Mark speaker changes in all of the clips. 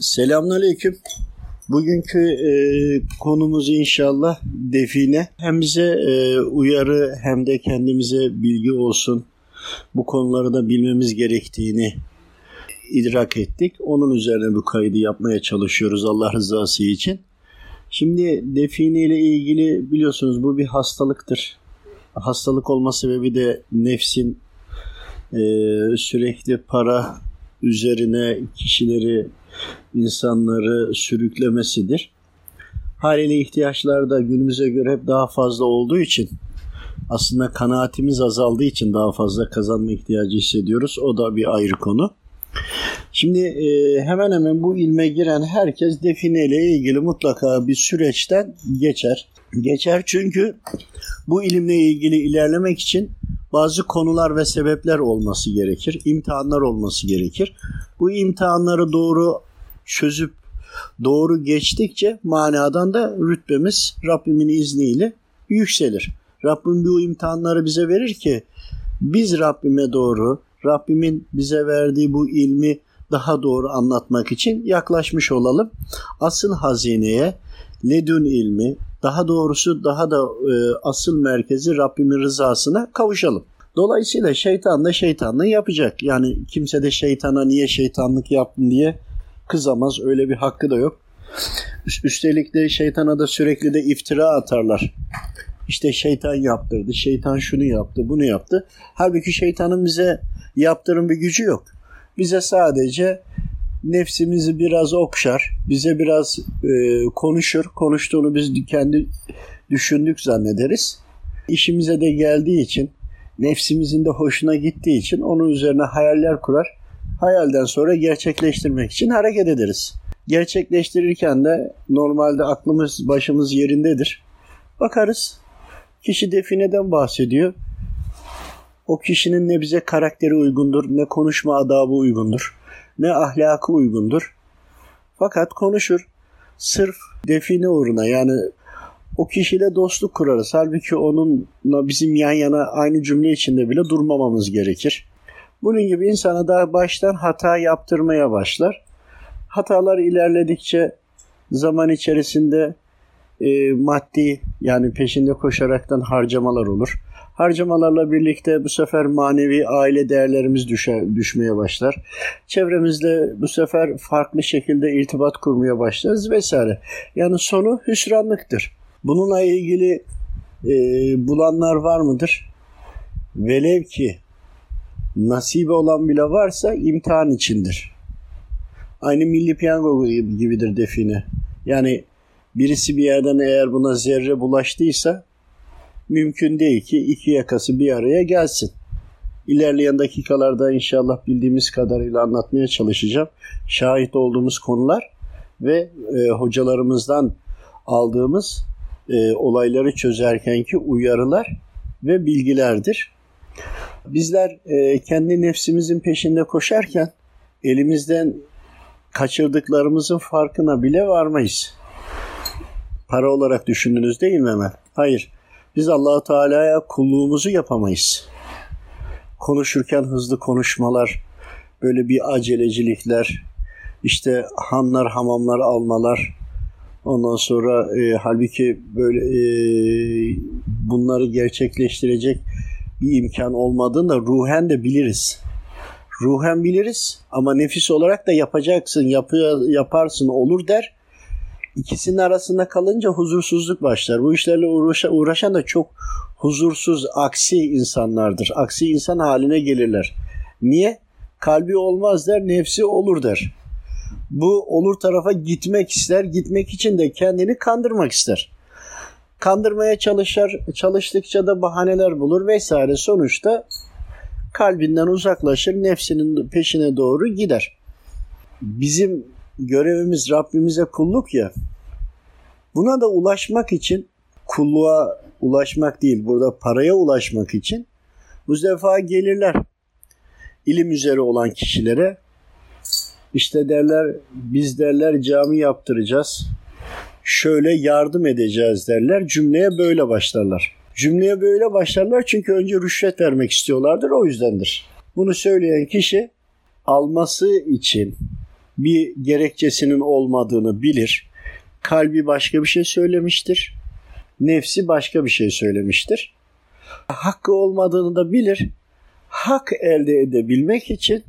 Speaker 1: Selamünaleyküm. Bugünkü e, konumuz inşallah define. Hem bize e, uyarı hem de kendimize bilgi olsun. Bu konuları da bilmemiz gerektiğini idrak ettik. Onun üzerine bu kaydı yapmaya çalışıyoruz Allah rızası için. Şimdi define ile ilgili biliyorsunuz bu bir hastalıktır. Hastalık olma sebebi de nefsin e, sürekli para üzerine kişileri, insanları sürüklemesidir. Haliyle ihtiyaçlar da günümüze göre hep daha fazla olduğu için aslında kanaatimiz azaldığı için daha fazla kazanma ihtiyacı hissediyoruz. O da bir ayrı konu. Şimdi e, hemen hemen bu ilme giren herkes define ile ilgili mutlaka bir süreçten geçer. Geçer çünkü bu ilimle ilgili ilerlemek için bazı konular ve sebepler olması gerekir. İmtihanlar olması gerekir. Bu imtihanları doğru çözüp doğru geçtikçe manadan da rütbemiz Rabbimin izniyle yükselir. Rabbim bu imtihanları bize verir ki biz Rabbime doğru, Rabbimin bize verdiği bu ilmi daha doğru anlatmak için yaklaşmış olalım. Asıl hazineye, ledün ilmi, daha doğrusu daha da e, asıl merkezi Rabbimin rızasına kavuşalım. Dolayısıyla şeytan da şeytanlığı yapacak. Yani kimse de şeytana niye şeytanlık yaptın diye kızamaz. Öyle bir hakkı da yok. Üstelik de şeytana da sürekli de iftira atarlar. İşte şeytan yaptırdı, şeytan şunu yaptı, bunu yaptı. Halbuki şeytanın bize yaptırım bir gücü yok. Bize sadece nefsimizi biraz okşar, bize biraz e, konuşur. Konuştuğunu biz kendi düşündük zannederiz. İşimize de geldiği için, nefsimizin de hoşuna gittiği için onun üzerine hayaller kurar. Hayalden sonra gerçekleştirmek için hareket ederiz. Gerçekleştirirken de normalde aklımız başımız yerindedir. Bakarız kişi defineden bahsediyor. O kişinin ne bize karakteri uygundur, ne konuşma adabı uygundur, ne ahlakı uygundur. Fakat konuşur. Sırf define uğruna yani o kişiyle dostluk kurarız. Halbuki onunla bizim yan yana aynı cümle içinde bile durmamamız gerekir. Bunun gibi insana daha baştan hata yaptırmaya başlar. Hatalar ilerledikçe zaman içerisinde e, maddi yani peşinde koşaraktan harcamalar olur. Harcamalarla birlikte bu sefer manevi aile değerlerimiz düşe, düşmeye başlar. Çevremizde bu sefer farklı şekilde irtibat kurmaya başlarız vesaire. Yani sonu hüsranlıktır. Bununla ilgili e, bulanlar var mıdır? Velev ki nasibe olan bile varsa imtihan içindir. Aynı milli piyango gibidir define. Yani birisi bir yerden eğer buna zerre bulaştıysa mümkün değil ki iki yakası bir araya gelsin. İlerleyen dakikalarda inşallah bildiğimiz kadarıyla anlatmaya çalışacağım. Şahit olduğumuz konular ve e, hocalarımızdan aldığımız e, olayları çözerkenki uyarılar ve bilgilerdir. Bizler e, kendi nefsimizin peşinde koşarken elimizden kaçırdıklarımızın farkına bile varmayız. Para olarak düşündünüz değil mi hemen? Hayır. Biz allah Teala'ya kulluğumuzu yapamayız. Konuşurken hızlı konuşmalar, böyle bir acelecilikler, işte hanlar hamamlar almalar, ondan sonra e, halbuki böyle e, bunları gerçekleştirecek bir imkan olmadığını da ruhen de biliriz. Ruhen biliriz ama nefis olarak da yapacaksın, yapıyor, yaparsın olur der. İkisinin arasında kalınca huzursuzluk başlar. Bu işlerle uğraşan, uğraşan da çok huzursuz, aksi insanlardır. Aksi insan haline gelirler. Niye? Kalbi olmaz der, nefsi olur der. Bu olur tarafa gitmek ister, gitmek için de kendini kandırmak ister. Kandırmaya çalışır, çalıştıkça da bahaneler bulur vesaire. Sonuçta kalbinden uzaklaşır, nefsinin peşine doğru gider. Bizim görevimiz Rabbimize kulluk ya. Buna da ulaşmak için kulluğa ulaşmak değil, burada paraya ulaşmak için bu defa gelirler ilim üzere olan kişilere işte derler biz derler cami yaptıracağız. Şöyle yardım edeceğiz derler. Cümleye böyle başlarlar. Cümleye böyle başlarlar çünkü önce rüşvet vermek istiyorlardır o yüzdendir. Bunu söyleyen kişi alması için bir gerekçesinin olmadığını bilir. Kalbi başka bir şey söylemiştir. Nefsi başka bir şey söylemiştir. Hakkı olmadığını da bilir. Hak elde edebilmek için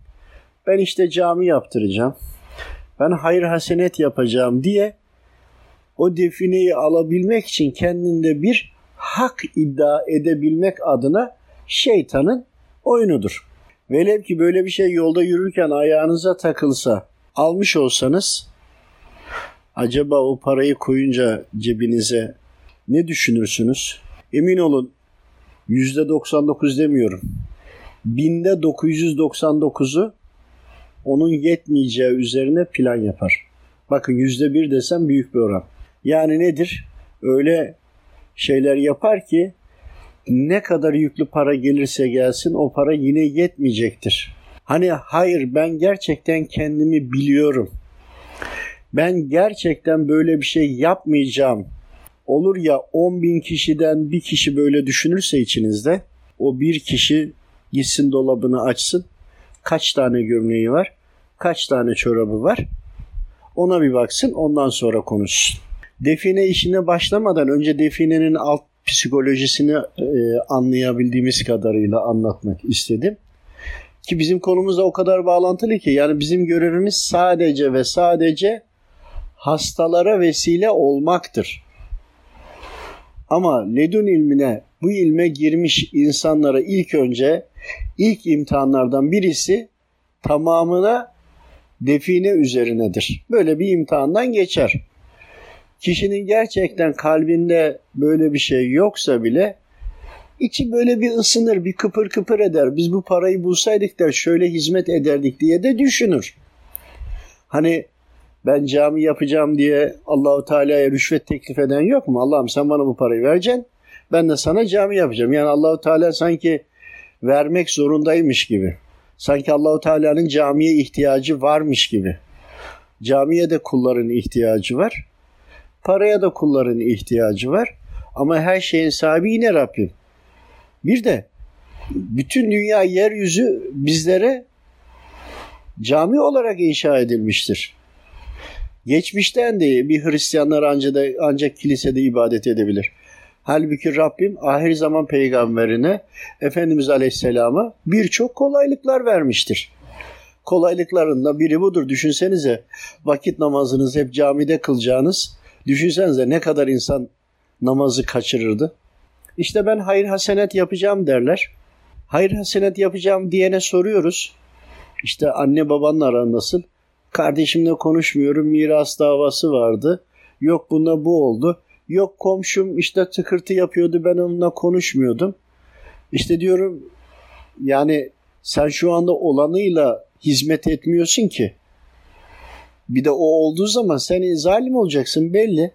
Speaker 1: ben işte cami yaptıracağım. Ben hayır hasenet yapacağım diye o defineyi alabilmek için kendinde bir hak iddia edebilmek adına şeytanın oyunudur. Velev ki böyle bir şey yolda yürürken ayağınıza takılsa almış olsanız acaba o parayı koyunca cebinize ne düşünürsünüz? Emin olun %99 demiyorum. Binde 999'u onun yetmeyeceği üzerine plan yapar. Bakın %1 desem büyük bir oran. Yani nedir? Öyle şeyler yapar ki ne kadar yüklü para gelirse gelsin o para yine yetmeyecektir. Hani hayır ben gerçekten kendimi biliyorum. Ben gerçekten böyle bir şey yapmayacağım. Olur ya 10 bin kişiden bir kişi böyle düşünürse içinizde o bir kişi gitsin dolabını açsın. Kaç tane gömleği var? Kaç tane çorabı var? Ona bir baksın ondan sonra konuşsun. Define işine başlamadan önce definenin alt psikolojisini e, anlayabildiğimiz kadarıyla anlatmak istedim. Ki bizim konumuzda o kadar bağlantılı ki yani bizim görevimiz sadece ve sadece hastalara vesile olmaktır. Ama ledün ilmine bu ilme girmiş insanlara ilk önce ilk imtihanlardan birisi tamamına define üzerinedir. Böyle bir imtihandan geçer. Kişinin gerçekten kalbinde böyle bir şey yoksa bile içi böyle bir ısınır, bir kıpır kıpır eder. Biz bu parayı bulsaydık da şöyle hizmet ederdik diye de düşünür. Hani ben cami yapacağım diye Allahu Teala'ya rüşvet teklif eden yok mu? Allah'ım sen bana bu parayı vereceksin. Ben de sana cami yapacağım. Yani Allahu Teala sanki vermek zorundaymış gibi. Sanki Allahu Teala'nın camiye ihtiyacı varmış gibi. Camiye de kulların ihtiyacı var. Paraya da kulların ihtiyacı var. Ama her şeyin sahibi yine Rabbim. Bir de bütün dünya yeryüzü bizlere cami olarak inşa edilmiştir. Geçmişten de bir Hristiyanlar ancak, da, ancak kilisede ibadet edebilir. Halbuki Rabbim ahir zaman peygamberine Efendimiz Aleyhisselam'a birçok kolaylıklar vermiştir. Kolaylıklarında biri budur. Düşünsenize vakit namazınızı hep camide kılacağınız. Düşünsenize ne kadar insan namazı kaçırırdı. İşte ben hayır hasenet yapacağım derler. Hayır hasenet yapacağım diyene soruyoruz. İşte anne babanın aran nasıl? Kardeşimle konuşmuyorum miras davası vardı. Yok buna bu oldu. Yok komşum işte tıkırtı yapıyordu ben onunla konuşmuyordum. İşte diyorum yani sen şu anda olanıyla hizmet etmiyorsun ki. Bir de o olduğu zaman sen zalim olacaksın belli.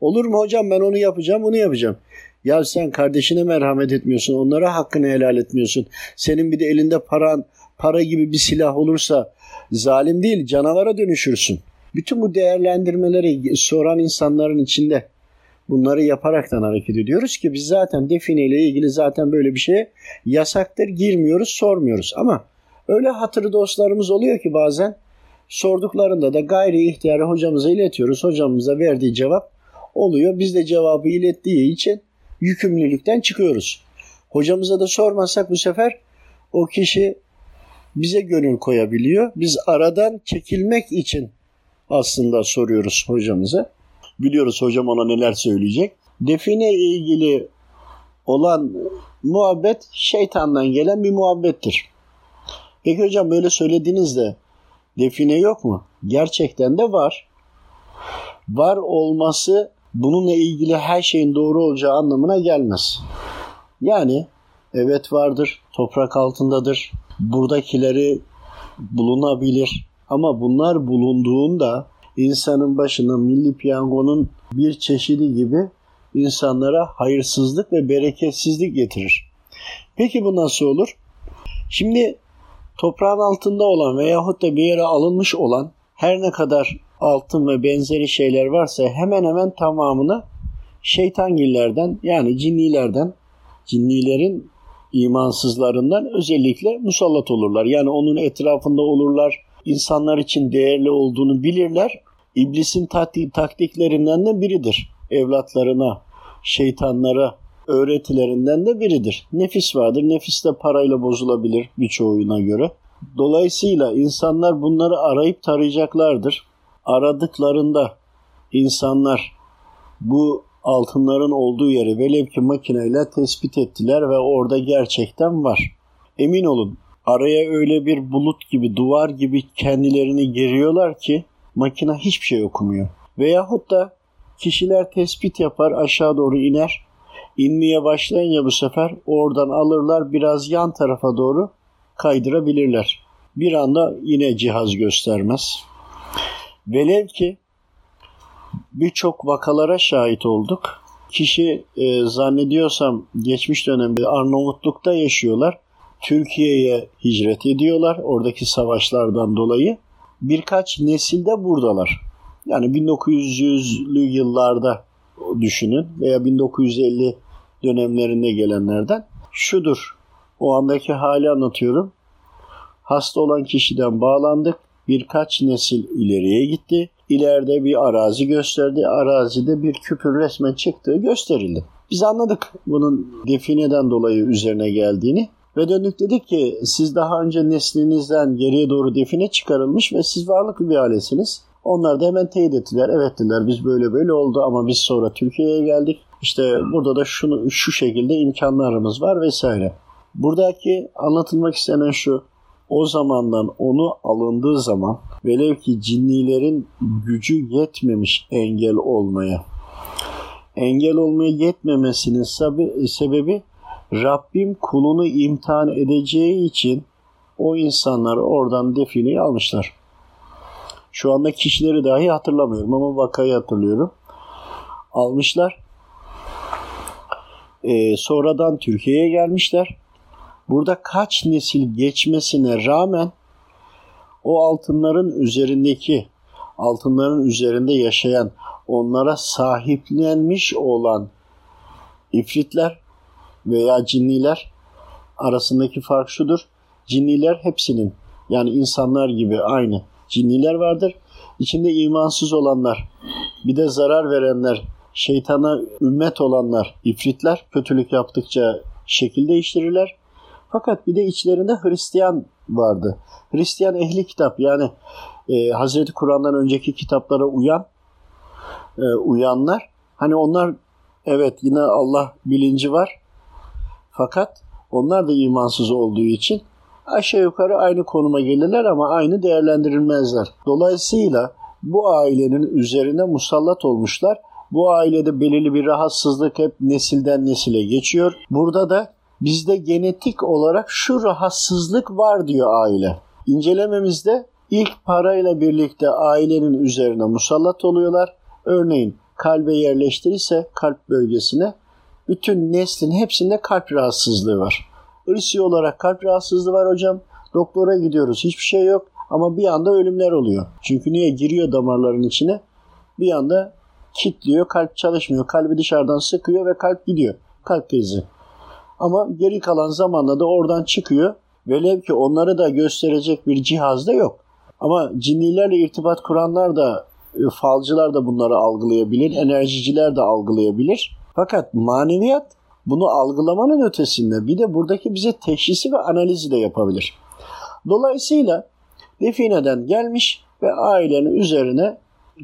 Speaker 1: Olur mu hocam ben onu yapacağım bunu yapacağım. Ya sen kardeşine merhamet etmiyorsun. Onlara hakkını helal etmiyorsun. Senin bir de elinde paran, para gibi bir silah olursa zalim değil canavara dönüşürsün. Bütün bu değerlendirmeleri soran insanların içinde bunları yaparaktan hareket ediyoruz ki biz zaten define ilgili zaten böyle bir şeye yasaktır girmiyoruz sormuyoruz ama öyle hatırı dostlarımız oluyor ki bazen sorduklarında da gayri ihtiyarı hocamıza iletiyoruz. Hocamıza verdiği cevap oluyor. Biz de cevabı ilettiği için yükümlülükten çıkıyoruz. Hocamıza da sormazsak bu sefer o kişi bize gönül koyabiliyor. Biz aradan çekilmek için aslında soruyoruz hocamıza. Biliyoruz hocam ona neler söyleyecek. Define ilgili olan muhabbet şeytandan gelen bir muhabbettir. Peki hocam böyle söylediğinizde define yok mu? Gerçekten de var. Var olması bununla ilgili her şeyin doğru olacağı anlamına gelmez. Yani evet vardır, toprak altındadır, buradakileri bulunabilir ama bunlar bulunduğunda insanın başına milli piyangonun bir çeşidi gibi insanlara hayırsızlık ve bereketsizlik getirir. Peki bu nasıl olur? Şimdi toprağın altında olan veyahut da bir yere alınmış olan her ne kadar altın ve benzeri şeyler varsa hemen hemen tamamını şeytangillerden yani cinnilerden, cinnilerin imansızlarından özellikle musallat olurlar. Yani onun etrafında olurlar, insanlar için değerli olduğunu bilirler. İblisin taktiklerinden de biridir. Evlatlarına, şeytanlara öğretilerinden de biridir. Nefis vardır. Nefis de parayla bozulabilir birçoğuna göre. Dolayısıyla insanlar bunları arayıp tarayacaklardır. Aradıklarında insanlar bu altınların olduğu yeri velev ki makineyle tespit ettiler ve orada gerçekten var. Emin olun araya öyle bir bulut gibi, duvar gibi kendilerini geriyorlar ki makine hiçbir şey okumuyor. Veyahut da kişiler tespit yapar aşağı doğru iner. İnmeye başlayınca bu sefer oradan alırlar biraz yan tarafa doğru kaydırabilirler. Bir anda yine cihaz göstermez. Velev ki birçok vakalara şahit olduk. Kişi e, zannediyorsam geçmiş dönemde Arnavutluk'ta yaşıyorlar. Türkiye'ye hicret ediyorlar oradaki savaşlardan dolayı. Birkaç nesilde buradalar. Yani 1900'lü yıllarda düşünün veya 1950 dönemlerinde gelenlerden şudur. O andaki hali anlatıyorum. Hasta olan kişiden bağlandık. Birkaç nesil ileriye gitti. İleride bir arazi gösterdi. Arazide bir küpür resmen çıktığı gösterildi. Biz anladık bunun defineden dolayı üzerine geldiğini. Ve döndük dedik ki siz daha önce neslinizden geriye doğru define çıkarılmış ve siz varlıklı bir ailesiniz. Onlar da hemen teyit ettiler. Evet dediler biz böyle böyle oldu ama biz sonra Türkiye'ye geldik. İşte burada da şunu şu şekilde imkanlarımız var vesaire. Buradaki anlatılmak istenen şu. O zamandan onu alındığı zaman velev ki cinnilerin gücü yetmemiş engel olmaya. Engel olmaya yetmemesinin sebebi Rabbim kulunu imtihan edeceği için o insanlar oradan defineyi almışlar. Şu anda kişileri dahi hatırlamıyorum ama vakayı hatırlıyorum. Almışlar. Ee, sonradan Türkiye'ye gelmişler. Burada kaç nesil geçmesine rağmen o altınların üzerindeki altınların üzerinde yaşayan onlara sahiplenmiş olan ifritler veya cinniler arasındaki fark şudur. Cinniler hepsinin yani insanlar gibi aynı cinniler vardır. İçinde imansız olanlar, bir de zarar verenler, şeytana ümmet olanlar, ifritler kötülük yaptıkça şekil değiştirirler. Fakat bir de içlerinde Hristiyan vardı. Hristiyan ehli kitap yani e, Hazreti Kur'an'dan önceki kitaplara uyan e, uyanlar. Hani onlar evet yine Allah bilinci var fakat onlar da imansız olduğu için aşağı yukarı aynı konuma gelirler ama aynı değerlendirilmezler. Dolayısıyla bu ailenin üzerine musallat olmuşlar. Bu ailede belirli bir rahatsızlık hep nesilden nesile geçiyor. Burada da bizde genetik olarak şu rahatsızlık var diyor aile. İncelememizde ilk parayla birlikte ailenin üzerine musallat oluyorlar. Örneğin kalbe yerleştirirse kalp bölgesine bütün neslin hepsinde kalp rahatsızlığı var. Irsi olarak kalp rahatsızlığı var hocam. Doktora gidiyoruz hiçbir şey yok ama bir anda ölümler oluyor. Çünkü niye giriyor damarların içine bir anda kilitliyor kalp çalışmıyor. Kalbi dışarıdan sıkıyor ve kalp gidiyor. Kalp krizi. Ama geri kalan zamanda da oradan çıkıyor. Velev ki onları da gösterecek bir cihaz da yok. Ama cinnilerle irtibat kuranlar da e, falcılar da bunları algılayabilir, enerjiciler de algılayabilir. Fakat maneviyat bunu algılamanın ötesinde bir de buradaki bize teşhisi ve analizi de yapabilir. Dolayısıyla defineden gelmiş ve ailenin üzerine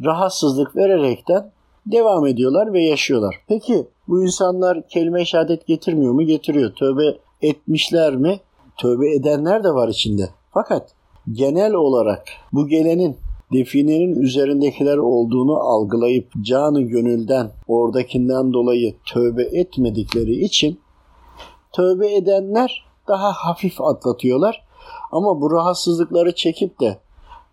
Speaker 1: rahatsızlık vererekten devam ediyorlar ve yaşıyorlar. Peki bu insanlar kelime-i şehadet getirmiyor mu? Getiriyor. Tövbe etmişler mi? Tövbe edenler de var içinde. Fakat genel olarak bu gelenin definenin üzerindekiler olduğunu algılayıp canı gönülden oradakinden dolayı tövbe etmedikleri için tövbe edenler daha hafif atlatıyorlar. Ama bu rahatsızlıkları çekip de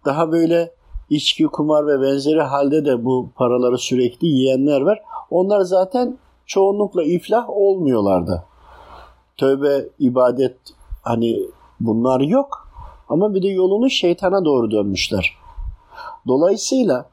Speaker 1: daha böyle içki, kumar ve benzeri halde de bu paraları sürekli yiyenler var. Onlar zaten çoğunlukla iflah olmuyorlardı. Tövbe, ibadet hani bunlar yok ama bir de yolunu şeytana doğru dönmüşler. Dolayısıyla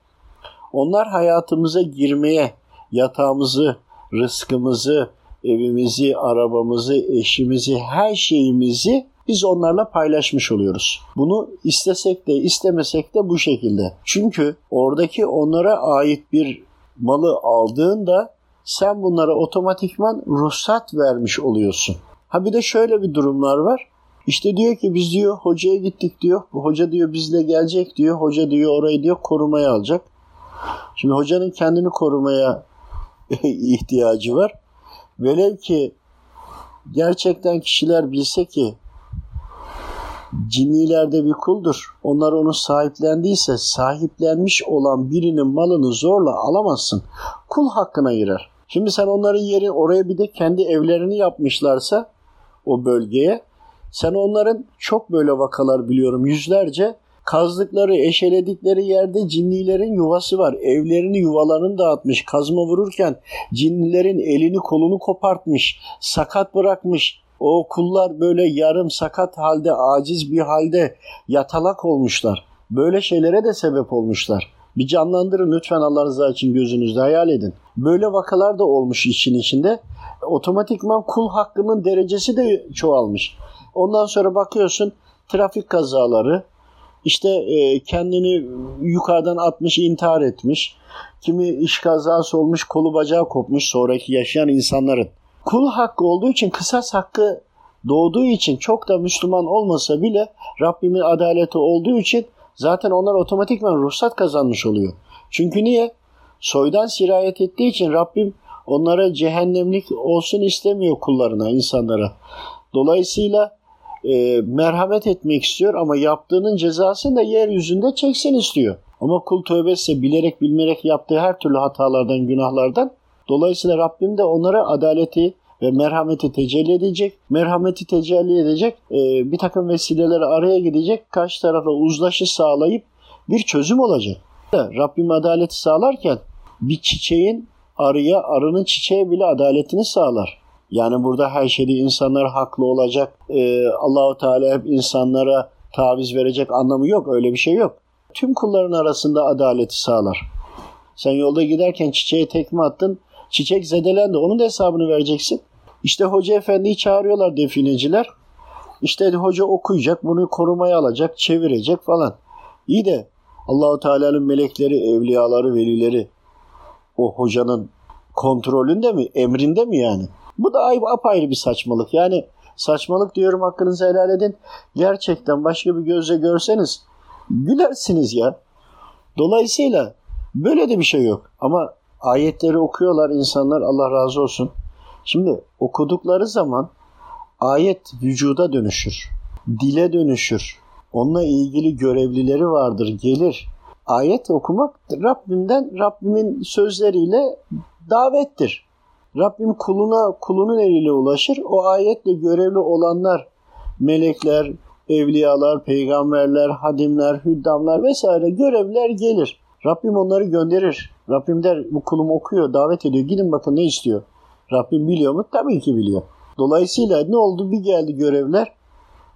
Speaker 1: onlar hayatımıza girmeye, yatağımızı, rızkımızı, evimizi, arabamızı, eşimizi, her şeyimizi biz onlarla paylaşmış oluyoruz. Bunu istesek de istemesek de bu şekilde. Çünkü oradaki onlara ait bir malı aldığında sen bunlara otomatikman ruhsat vermiş oluyorsun. Ha bir de şöyle bir durumlar var. İşte diyor ki biz diyor hocaya gittik diyor. Hoca diyor bizle gelecek diyor. Hoca diyor orayı diyor korumaya alacak. Şimdi hocanın kendini korumaya ihtiyacı var. Velev ki gerçekten kişiler bilse ki cinnilerde bir kuldur. Onlar onu sahiplendiyse sahiplenmiş olan birinin malını zorla alamazsın. Kul hakkına girer. Şimdi sen onların yeri oraya bir de kendi evlerini yapmışlarsa o bölgeye sen onların çok böyle vakalar biliyorum yüzlerce kazdıkları, eşeledikleri yerde cinnilerin yuvası var. Evlerini, yuvalarını dağıtmış. Kazma vururken cinnilerin elini kolunu kopartmış. Sakat bırakmış. O kullar böyle yarım sakat halde, aciz bir halde yatalak olmuşlar. Böyle şeylere de sebep olmuşlar. Bir canlandırın lütfen Allah rızası için gözünüzde hayal edin. Böyle vakalar da olmuş için içinde. Otomatikman kul hakkının derecesi de çoğalmış. Ondan sonra bakıyorsun trafik kazaları, işte e, kendini yukarıdan atmış, intihar etmiş. Kimi iş kazası olmuş, kolu bacağı kopmuş sonraki yaşayan insanların. Kul hakkı olduğu için, kısas hakkı doğduğu için çok da Müslüman olmasa bile Rabbimin adaleti olduğu için zaten onlar otomatikman ruhsat kazanmış oluyor. Çünkü niye? Soydan sirayet ettiği için Rabbim onlara cehennemlik olsun istemiyor kullarına, insanlara. Dolayısıyla e, merhamet etmek istiyor ama yaptığının cezasını da yeryüzünde çeksin istiyor. Ama kul tövbe etse bilerek bilmerek yaptığı her türlü hatalardan, günahlardan dolayısıyla Rabbim de onlara adaleti ve merhameti tecelli edecek. Merhameti tecelli edecek. E, bir takım vesileleri araya gidecek. Karşı tarafa uzlaşı sağlayıp bir çözüm olacak. Rabbim adaleti sağlarken bir çiçeğin arıya, arının çiçeğe bile adaletini sağlar. Yani burada her şeyde insanlar haklı olacak. Ee, Allahu Teala hep insanlara taviz verecek anlamı yok. Öyle bir şey yok. Tüm kulların arasında adaleti sağlar. Sen yolda giderken çiçeğe tekme attın. Çiçek zedelendi. Onun da hesabını vereceksin. İşte hoca efendiyi çağırıyorlar defineciler. İşte hoca okuyacak, bunu korumaya alacak, çevirecek falan. İyi de Allahu Teala'nın melekleri, evliyaları, velileri o hocanın kontrolünde mi, emrinde mi yani? Bu da apayrı bir saçmalık. Yani saçmalık diyorum hakkınızı helal edin. Gerçekten başka bir gözle görseniz gülersiniz ya. Dolayısıyla böyle de bir şey yok. Ama ayetleri okuyorlar insanlar Allah razı olsun. Şimdi okudukları zaman ayet vücuda dönüşür. Dile dönüşür. Onunla ilgili görevlileri vardır, gelir. Ayet okumak Rabbimden, Rabbimin sözleriyle davettir. Rabbim kuluna kulunun eliyle ulaşır. O ayetle görevli olanlar melekler, evliyalar, peygamberler, hadimler, hüddamlar vesaire görevler gelir. Rabbim onları gönderir. Rabbim der bu kulum okuyor, davet ediyor. Gidin bakın ne istiyor. Rabbim biliyor mu? Tabii ki biliyor. Dolayısıyla ne oldu? Bir geldi görevler.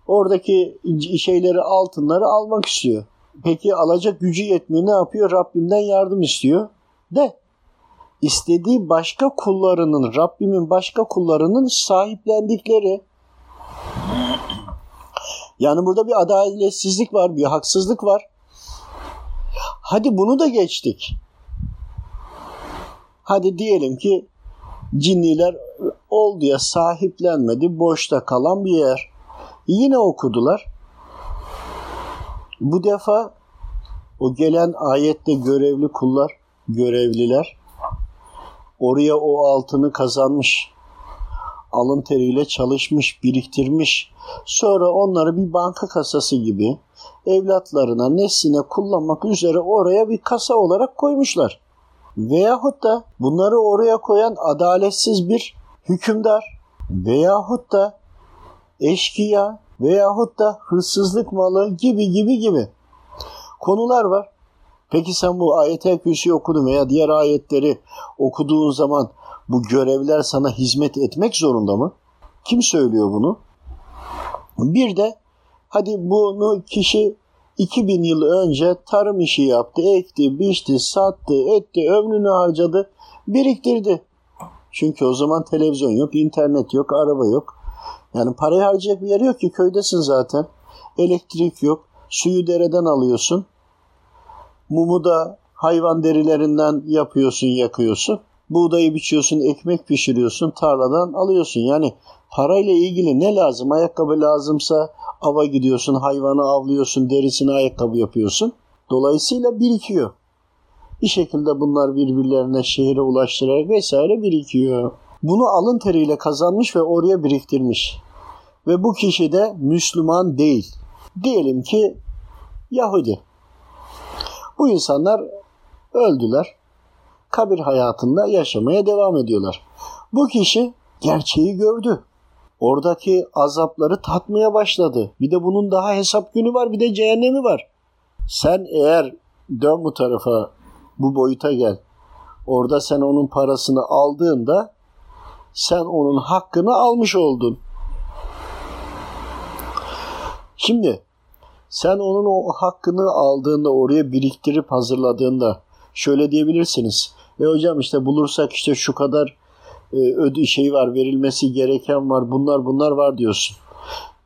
Speaker 1: Oradaki şeyleri, altınları almak istiyor. Peki alacak gücü yetmiyor. Ne yapıyor? Rabbimden yardım istiyor. De istediği başka kullarının, Rabbimin başka kullarının sahiplendikleri. Yani burada bir adaletsizlik var, bir haksızlık var. Hadi bunu da geçtik. Hadi diyelim ki cinniler oldu ya sahiplenmedi, boşta kalan bir yer. Yine okudular. Bu defa o gelen ayette görevli kullar, görevliler Oraya o altını kazanmış. Alın teriyle çalışmış, biriktirmiş. Sonra onları bir banka kasası gibi evlatlarına, nesline kullanmak üzere oraya bir kasa olarak koymuşlar. Veyahut da bunları oraya koyan adaletsiz bir hükümdar veyahut da eşkıya veyahut da hırsızlık malı gibi gibi gibi konular var. Peki sen bu ayet-el kürsüyü okudun veya diğer ayetleri okuduğun zaman bu görevler sana hizmet etmek zorunda mı? Kim söylüyor bunu? Bir de hadi bunu kişi 2000 yıl önce tarım işi yaptı, ekti, biçti, sattı, etti, ömrünü harcadı, biriktirdi. Çünkü o zaman televizyon yok, internet yok, araba yok. Yani parayı harcayacak bir yer yok ki köydesin zaten. Elektrik yok. Suyu dereden alıyorsun. Mumu da hayvan derilerinden yapıyorsun, yakıyorsun. Buğdayı biçiyorsun, ekmek pişiriyorsun, tarladan alıyorsun. Yani parayla ilgili ne lazım? Ayakkabı lazımsa ava gidiyorsun, hayvanı avlıyorsun, derisine ayakkabı yapıyorsun. Dolayısıyla birikiyor. Bir şekilde bunlar birbirlerine şehire ulaştırarak vesaire birikiyor. Bunu alın teriyle kazanmış ve oraya biriktirmiş. Ve bu kişi de Müslüman değil. Diyelim ki Yahudi. Bu insanlar öldüler. Kabir hayatında yaşamaya devam ediyorlar. Bu kişi gerçeği gördü. Oradaki azapları tatmaya başladı. Bir de bunun daha hesap günü var, bir de cehennemi var. Sen eğer dön bu tarafa, bu boyuta gel. Orada sen onun parasını aldığında sen onun hakkını almış oldun. Şimdi sen onun o hakkını aldığında oraya biriktirip hazırladığında şöyle diyebilirsiniz. E hocam işte bulursak işte şu kadar e, ödü şey var verilmesi gereken var bunlar bunlar var diyorsun.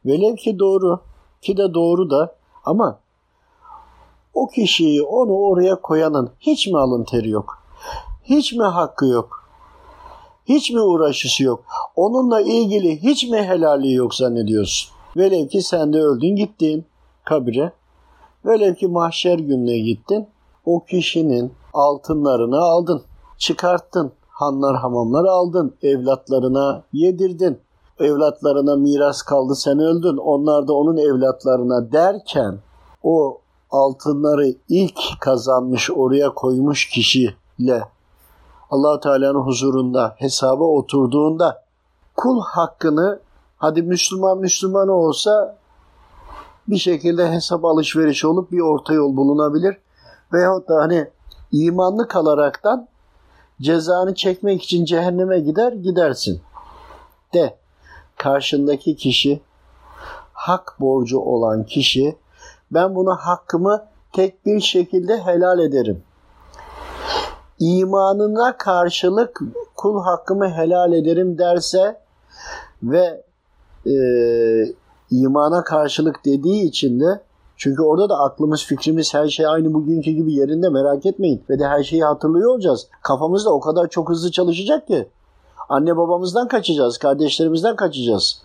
Speaker 1: Velev ki doğru ki de doğru da ama o kişiyi onu oraya koyanın hiç mi alın teri yok? Hiç mi hakkı yok? Hiç mi uğraşısı yok? Onunla ilgili hiç mi helali yok zannediyorsun? Velev ki sen de öldün gittin kabire. Velev ki mahşer gününe gittin. O kişinin altınlarını aldın. Çıkarttın. Hanlar hamamlar aldın. Evlatlarına yedirdin. Evlatlarına miras kaldı sen öldün. Onlar da onun evlatlarına derken o altınları ilk kazanmış oraya koymuş kişiyle allah Teala'nın huzurunda hesaba oturduğunda kul hakkını hadi Müslüman Müslüman olsa bir şekilde hesap alışverişi olup bir orta yol bulunabilir. Veyahut da hani imanlı kalaraktan cezanı çekmek için cehenneme gider gidersin. De karşındaki kişi hak borcu olan kişi ben buna hakkımı tek bir şekilde helal ederim. İmanına karşılık kul hakkımı helal ederim derse ve e, imana karşılık dediği için de çünkü orada da aklımız, fikrimiz, her şey aynı bugünkü gibi yerinde merak etmeyin. Ve de her şeyi hatırlıyor olacağız. Kafamız da o kadar çok hızlı çalışacak ki. Anne babamızdan kaçacağız, kardeşlerimizden kaçacağız.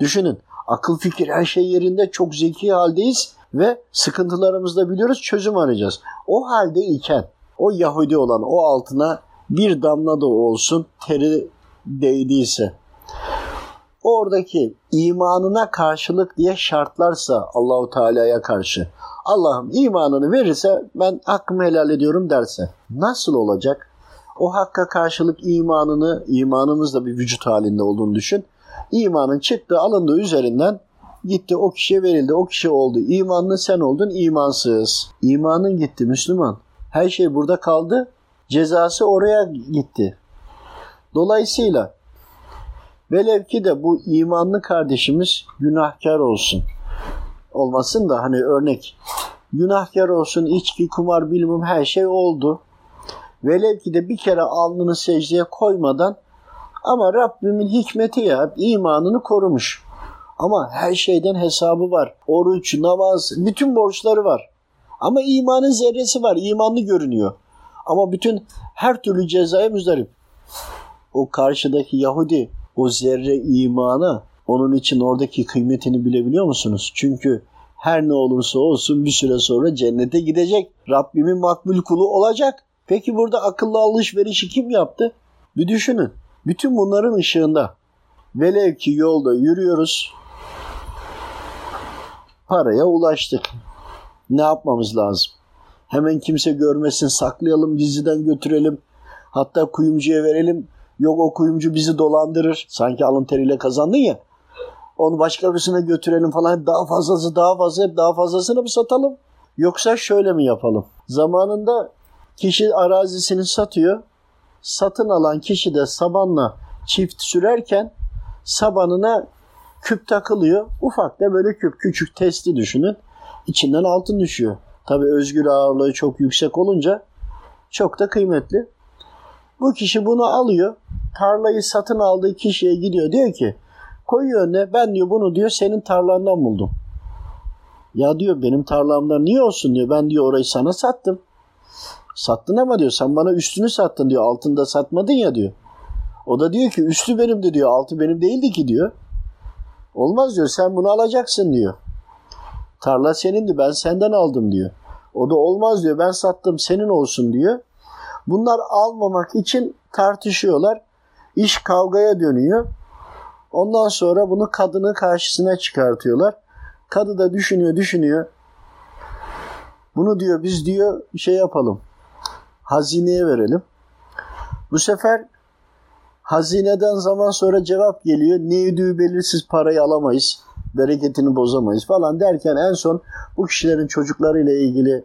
Speaker 1: Düşünün, akıl fikir her şey yerinde, çok zeki haldeyiz ve sıkıntılarımızı da biliyoruz, çözüm arayacağız. O halde iken, o Yahudi olan o altına bir damla da olsun teri değdiyse, oradaki imanına karşılık diye şartlarsa Allahu Teala'ya karşı Allah'ım imanını verirse ben hakkımı helal ediyorum derse nasıl olacak? O hakka karşılık imanını, imanımız da bir vücut halinde olduğunu düşün. İmanın çıktı, alındı üzerinden gitti o kişiye verildi. O kişi oldu. İmanlı sen oldun, imansız. İmanın gitti Müslüman. Her şey burada kaldı. Cezası oraya gitti. Dolayısıyla Velev ki de bu imanlı kardeşimiz günahkar olsun. Olmasın da hani örnek. Günahkar olsun, içki, kumar, bilmem her şey oldu. Velev ki de bir kere alnını secdeye koymadan ama Rabbimin hikmeti ya imanını korumuş. Ama her şeyden hesabı var. Oruç, namaz, bütün borçları var. Ama imanın zerresi var. imanlı görünüyor. Ama bütün her türlü cezaya müzdarip. O karşıdaki Yahudi o zerre imana onun için oradaki kıymetini bilebiliyor musunuz? Çünkü her ne olursa olsun bir süre sonra cennete gidecek. Rabbimin makbul kulu olacak. Peki burada akıllı alışverişi kim yaptı? Bir düşünün. Bütün bunların ışığında velev ki yolda yürüyoruz paraya ulaştık. Ne yapmamız lazım? Hemen kimse görmesin saklayalım diziden götürelim. Hatta kuyumcuya verelim Yok o kuyumcu bizi dolandırır. Sanki alın teriyle kazandın ya. Onu başka birisine götürelim falan. Daha fazlası daha fazla daha fazlasını mı satalım? Yoksa şöyle mi yapalım? Zamanında kişi arazisini satıyor. Satın alan kişi de sabanla çift sürerken sabanına küp takılıyor. Ufak da böyle küp küçük testi düşünün. İçinden altın düşüyor. Tabi özgür ağırlığı çok yüksek olunca çok da kıymetli. Bu kişi bunu alıyor. Tarlayı satın aldığı kişiye gidiyor. Diyor ki Koyuyor önüne ben diyor bunu diyor senin tarlandan buldum. Ya diyor benim tarlamda niye olsun diyor. Ben diyor orayı sana sattım. Sattın ama diyor sen bana üstünü sattın diyor. Altında satmadın ya diyor. O da diyor ki üstü benim de diyor. Altı benim değildi ki diyor. Olmaz diyor sen bunu alacaksın diyor. Tarla senindi ben senden aldım diyor. O da olmaz diyor ben sattım senin olsun diyor. Bunlar almamak için tartışıyorlar. İş kavgaya dönüyor. Ondan sonra bunu kadının karşısına çıkartıyorlar. Kadı da düşünüyor düşünüyor. Bunu diyor biz diyor şey yapalım. Hazineye verelim. Bu sefer hazineden zaman sonra cevap geliyor. Ne ödüğü belirsiz parayı alamayız. Bereketini bozamayız falan derken en son bu kişilerin çocuklarıyla ilgili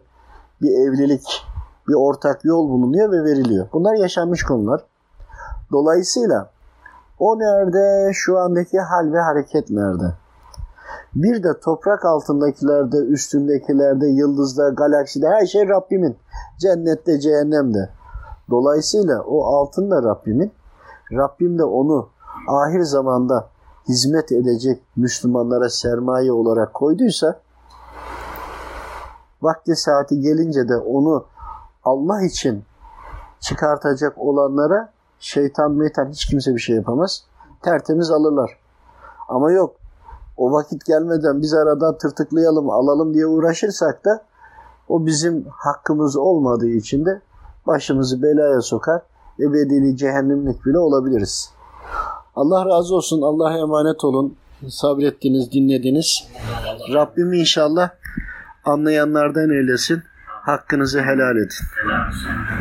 Speaker 1: bir evlilik, bir ortak yol bulunuyor ve veriliyor. Bunlar yaşanmış konular. Dolayısıyla o nerede, şu andaki hal ve hareket nerede? Bir de toprak altındakilerde, üstündekilerde, yıldızda, galakside her şey Rabbimin. Cennette, cehennemde. Dolayısıyla o altın da Rabbimin. Rabbim de onu ahir zamanda hizmet edecek Müslümanlara sermaye olarak koyduysa vakti saati gelince de onu Allah için çıkartacak olanlara şeytan meytan hiç kimse bir şey yapamaz. Tertemiz alırlar. Ama yok o vakit gelmeden biz aradan tırtıklayalım alalım diye uğraşırsak da o bizim hakkımız olmadığı için de başımızı belaya sokar ebedili cehennemlik bile olabiliriz. Allah razı olsun. Allah'a emanet olun. Sabrettiniz, dinlediniz. Rabbim inşallah anlayanlardan eylesin. Hakkınızı helal edin.